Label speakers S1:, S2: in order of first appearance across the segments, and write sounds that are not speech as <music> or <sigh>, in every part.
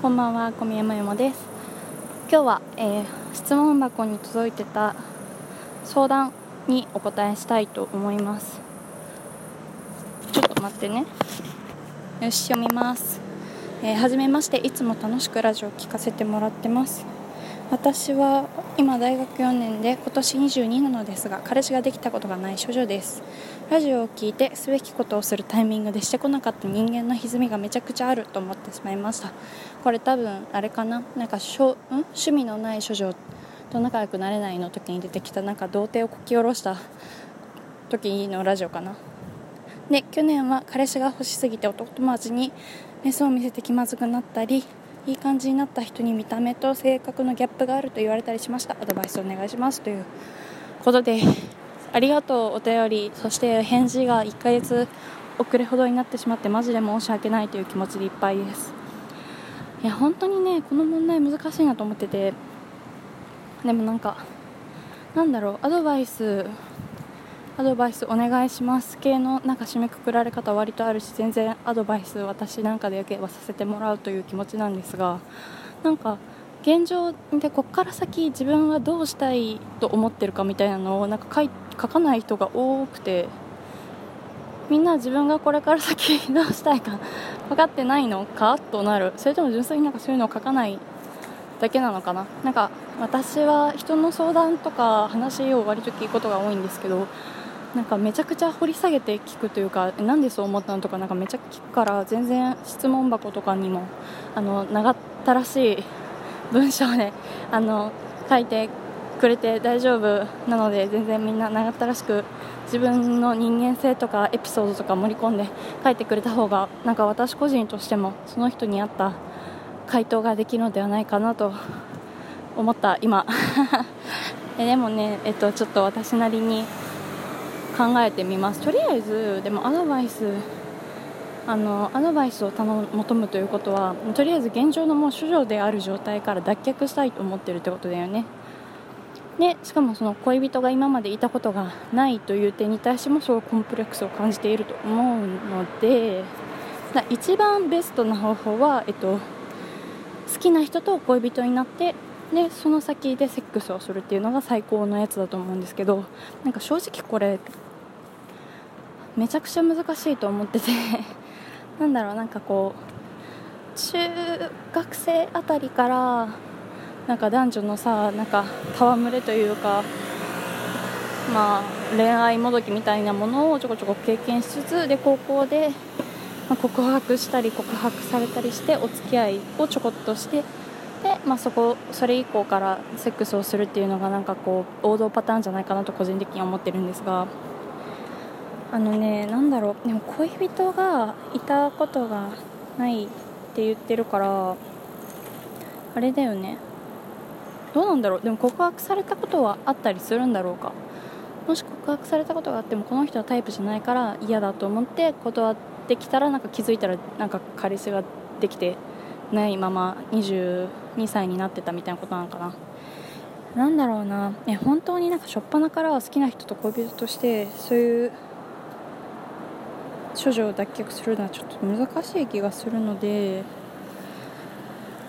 S1: こんばんは小宮山山です。今日は、えー、質問箱に届いてた相談にお答えしたいと思います。ちょっと待ってね。よし読みます。えー、初めまして。いつも楽しくラジオを聴かせてもらってます。私は今大学4年で今年22なのですが彼氏ができたことがない処女です。ラジオを聴いてすべきことをするタイミングでしてこなかった人間の歪みがめちゃくちゃあると思ってしまいました。これ多分あれかな？なんかしょん？趣味のない処女と仲良くなれないの時に出てきたなんか童貞をこき下ろした時のラジオかな？で去年は彼氏が欲しすぎて男友達にメスを見せて気まずくなったりいい感じになった人に見た目と性格のギャップがあると言われたりしました。アドバイスお願いします。ということでありがとうお便り。そして返事が1ヶ月遅れほどになってしまってマジで申し訳ないという気持ちでいっぱいです。いや本当にねこの問題難しいなと思ってて。でもなんかなんだろうアドバイスアドバイスお願いします。系のなんか締めくくられ方割とあるし全然アドバイス私なんかでよければさせてもらうという気持ちなんですがなんか現状でここから先自分はどうしたいと思ってるかみたいなのをなんか書い書かない人が多くてみんな自分がこれから先どうしたいか分かってないのかとなる。それとも純粋になんかそういうのを書かないだけなのかな。なんか私は人の相談とか話を割と聞くことが多いんですけどなんかめちゃくちゃ掘り下げて聞くというかなんでそう思ったのとかなんかめちゃ聞くから全然質問箱とかにもあの長ったらしい文章で <laughs> あの書いてくれて大丈夫なので全然みんな長ったらしく自分の人間性とかエピソードとか盛り込んで書いてくれた方がなんか私個人としてもその人に合った回答ができるのではないかなと思った今。<laughs> でもね、えっと、ちょっと私なりに考えてみます。とりあえずでもアドバイスあのアドバイスを頼求むということはとりあえず現状のもう処女である状態から脱却したいと思ってるってことだよね。でしかもその恋人が今までいたことがないという点に対してもそうコンプレックスを感じていると思うので一番ベストな方法は、えっと、好きな人と恋人になってでその先でセックスをするっていうのが最高のやつだと思うんですけどなんか正直これめちゃくちゃ難しいと思ってて <laughs> なんだろうなんかこう中学生あたりからなんか男女のさなんか戯れというかまあ恋愛もどきみたいなものをちょこちょこ経験しつつで高校で、ま告白したり告白されたりしてお付き合いをちょこっとしてで、まあ、そこそれ以降からセックスをするっていうのがなんかこう王道パターンじゃないかなと個人的には思ってるんですが。あのねなんだろう。でも恋人がいたことがないって言ってるからあれだよね。どうなんだろう。でも告白されたことはあったりするんだろうか。もし告白されたことがあってもこの人はタイプじゃないから嫌だと思って断ってきたらなんか気づいたらなんか彼氏ができてないまま22歳になってたみたいなことなのかな。なんだろうな。え本当になんか初っ端からは好きな人と恋人としてそういう処女を脱却するのはちょっと難しい気がするので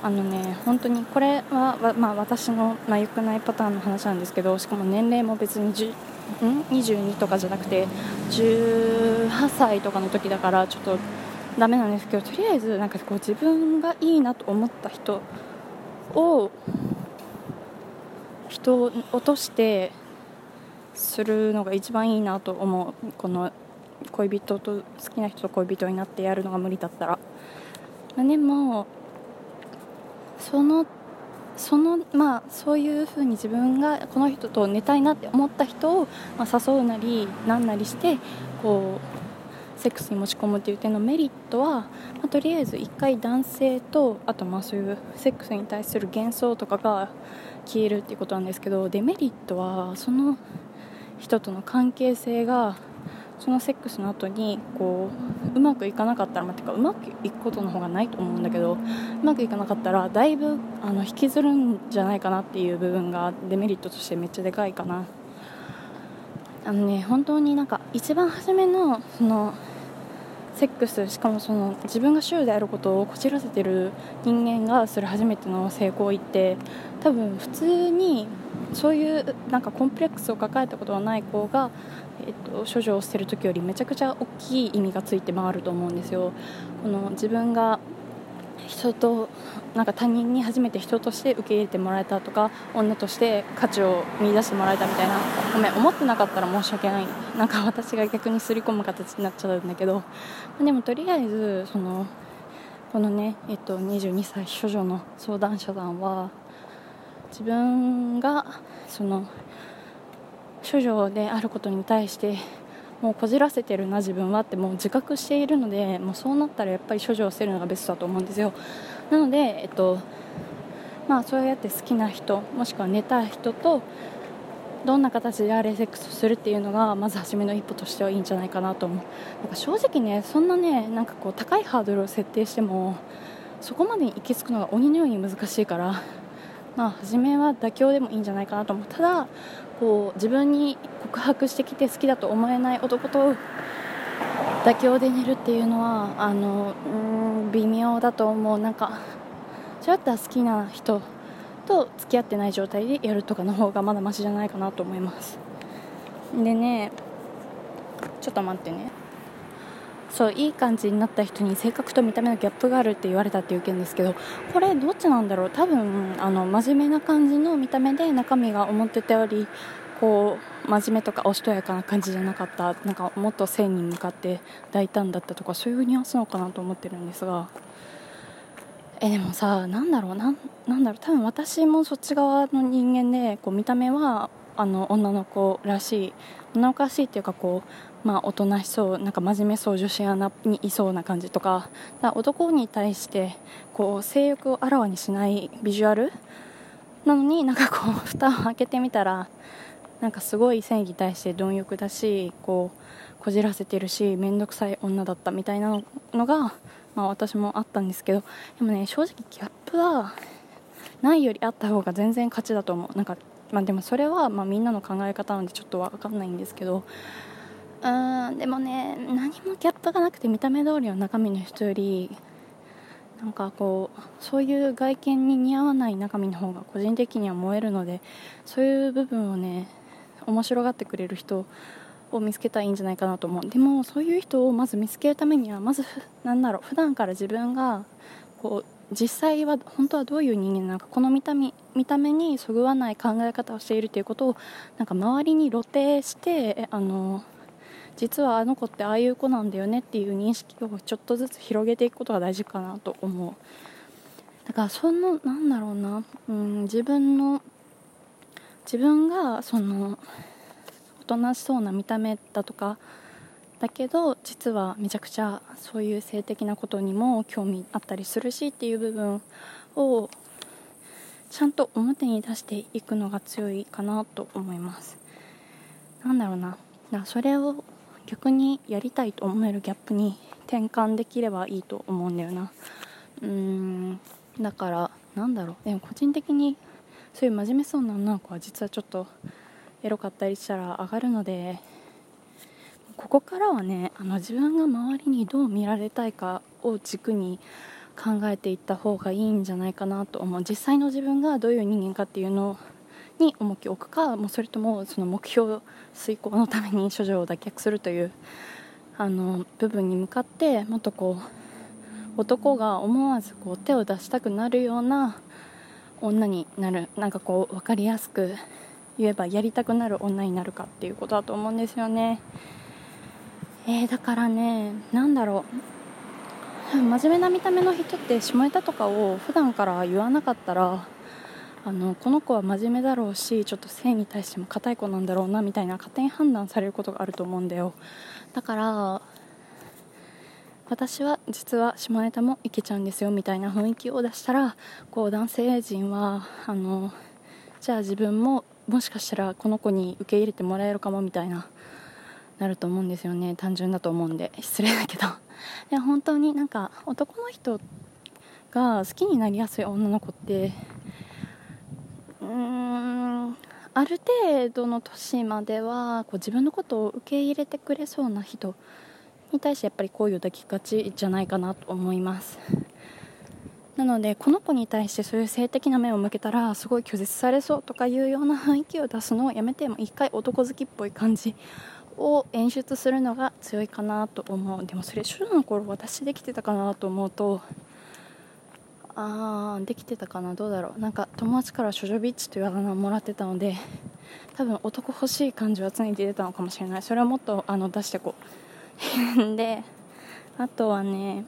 S1: あのね本当にこれは、まあ、私の、まあ、くないパターンの話なんですけどしかも年齢も別にん？22とかじゃなくて18歳とかの時だからちょっとダメなんですけどとりあえずなんかこう自分がいいなと思った人を人を落としてするのが一番いいなと思うこの恋人と好きな人と恋人になってやるのが無理だったら。でもそのそのまあそういうふうに自分がこの人と寝たいなって思った人を、まあ、誘うなりなんなりしてこうセックスに持ち込むっていう点のメリットは、まあ、とりあえず1回男性とあとまあそういうセックスに対する幻想とかが消えるっていうことなんですけどデメリットはその人との関係性がそのセックスの後にこううまくいかなかったら、まあ、てかうまくいくことの方がないと思うんだけどうまくいかなかったらだいぶあの引きずるんじゃないかなっていう部分がデメリットとしてめっちゃでかいかな。あのね本当になんか一番初めのそのセックスしかもその自分が主であることをこじらせてる人間がする初めての性行為って多分普通にそういうなんかコンプレックスを抱えたことはない子が、えっと、処女を捨てる時よりめちゃくちゃ大きい意味がついて回ると思うんですよ。この自分が人となんか他人に初めて人として受け入れてもらえたとか女として価値を見出してもらえたみたいなごめん思ってなかったら申し訳ない。なんか私が逆にすり込む形になっちゃうんだけどでもとりあえずそのこのね、えっと、22歳処女の相談者さんは自分がその処女であることに対してもうこじらせてるな自分はってもう自覚しているのでもうそうなったらやっぱり処女を捨てるのがベストだと思うんですよ。なのでえっとまあそうやって好きな人もしくは寝たい人とどんな形であれセックスをするっていうのがまず初めの一歩としてはいいんじゃないかなと思う。なんか正直ねそんなねなんかこう高いハードルを設定してもそこまでに行き着くのが鬼のように難しいからまあ初めは妥協でもいいんじゃないかなと思う。ただこう自分に告白してきて好きだと思えない男と妥協で寝るっていうのはあのうん微妙だと思う。なんかそうやったら好きな人と付き合ってない状態でやるとかの方がまだマシじゃないかなと思います。でねちょっと待ってね。そういい感じになった人に性格と見た目のギャップがあるって言われたっていう件ですけどこれどっちなんだろう？多分あの真面目な感じの見た目で中身が思ってたよりこう真面目とかおしとやかな感じじゃなかったなんかもっと性に向かって大胆だったとかそういうニュアンスなのかなと思ってるんですが。えでもさなんだろうなんなんだろう多分私もそっち側の人間でこう見た目はあの女の子らしい女の子らしいっていうかこう、まあ、おとなしそうなんか真面目そう女子アナにいそうな感じとかか男に対してこう性欲をあらわにしないビジュアルなのになんかこう蓋を開けてみたらなんかすごい性に対して貪欲だしこうこじらせてるし面倒くさい女だったみたいなのが、まあ、私もあったんですけどでもね正直ギャップはないよりあった方が全然勝ちだと思う。なんかまあ、でもそれはまあみんなの考え方なんでちょっと分かんないんですけどうんでもね何もギャップがなくて見た目通りの中身の人よりなんかこうそういう外見に似合わない中身の方が個人的には燃えるのでそういう部分をね面白がってくれる人を見つけたらいいんじゃないかなと思うでもそういう人をまず見つけるためにはまずなんだろう普段から自分がこう実際は本当はどういう人間なのかこの見た目見た目にそぐわない考え方をしているということをなんか周りに露呈してあの実はあの子ってああいう子なんだよねっていう認識をちょっとずつ広げていくことが大事かなと思う。だからそのなんだろうな、うん、自分の自分がそのおとなしそうな見た目だとかだけど実はめちゃくちゃそういう性的なことにも興味あったりするしっていう部分をちゃんと表に出していくのが強いかなと思います。なんだろうな。だそれを逆にやりたいと思えるギャップに転換できればいいと思うんだよな。うーん。だからなんだろう。でも個人的にそういう真面目そうな女の子は実はちょっとエロかったりしたら上がるのでここからはねあの自分が周りにどう見られたいかを軸に考えていった方がいいんじゃないかなと思う。実際の自分がどういう人間かっていうのに重きを置くかもうそれともその目標遂行のために処女を脱却するというあの部分に向かってもっとこう男が思わずこう手を出したくなるような女になるなんかこう分かりやすく言えばやりたくなる女になるかっていうことだと思うんですよね。えー、だからね何だろう真面目な見た目の人って下ネタとかを普段から言わなかったらあのこの子は真面目だろうしちょっと性に対しても硬い子なんだろうなみたいな勝手に判断されることがあると思うんだよだから私は実は下ネタもいけちゃうんですよみたいな雰囲気を出したらこう男性陣はあのじゃあ自分ももしかしたらこの子に受け入れてもらえるかもみたいななると思うんですよね。単純だと思うんで。失礼だけど。<laughs> いや本当になんか男の人が好きになりやすい女の子ってうーんある程度の年まではこう自分のことを受け入れてくれそうな人に対してやっぱり好意を抱きがちじゃないかなと思います。なのでこの子に対してそういう性的な目を向けたらすごい拒絶されそうとかいうような雰囲気を出すのをやめても一回男好きっぽい感じを演出するのが強いかなと思うでもそれ初女の頃私できてたかなと思うと。あーできてたかな。どうだろう。なんか友達から処女ビッチというあだ名をもらってたので多分男欲しい感じは常に出てたのかもしれない。それはもっとあの出してこう。<laughs> であとはね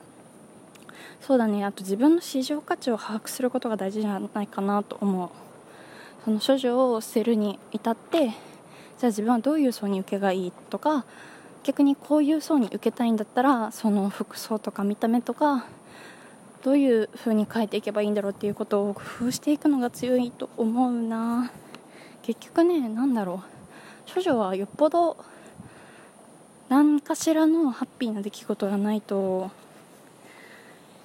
S1: そうだねあと自分の市場価値を把握することが大事じゃないかなと思う。その処女を捨てるに至ってじゃあ自分はどういう層に受けがいいとか逆にこういう層に受けたいんだったらその服装とか見た目とかどういう風に変えていけばいいんだろうっていうことを工夫していくのが強いと思うな。結局ね何だろう。処女はよっぽど何かしらのハッピーな出来事がないと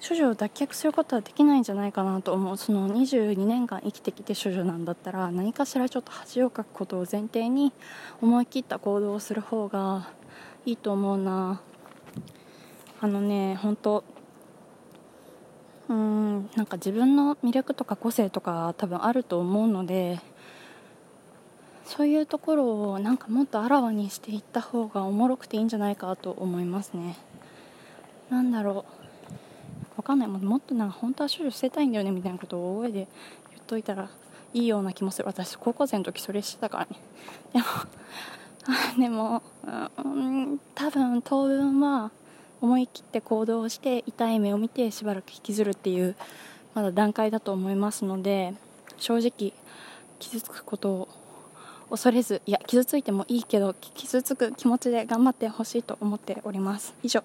S1: 処女を脱却することはできないんじゃないかなと思う。その22年間生きてきて処女なんだったら何かしらちょっと恥をかくことを前提に思い切った行動をする方がいいと思うな。あのね本当うんなんか自分の魅力とか個性とか多分あると思うのでそういうところをなんかもっとあらわにしていった方がおもろくていいんじゃないかと思いますね。なんだろう。わかんない。もっとなんか本当は処女捨てたいんだよねみたいなことを大声で言っといたらいいような気もする。私高校生の時それしてたからね。<laughs> でもでも、うん、多分当分は思い切って行動して痛い目を見てしばらく引きずるっていうまだ段階だと思いますので正直傷つくことを恐れずいや傷ついてもいいけど傷つく気持ちで頑張ってほしいと思っております。以上。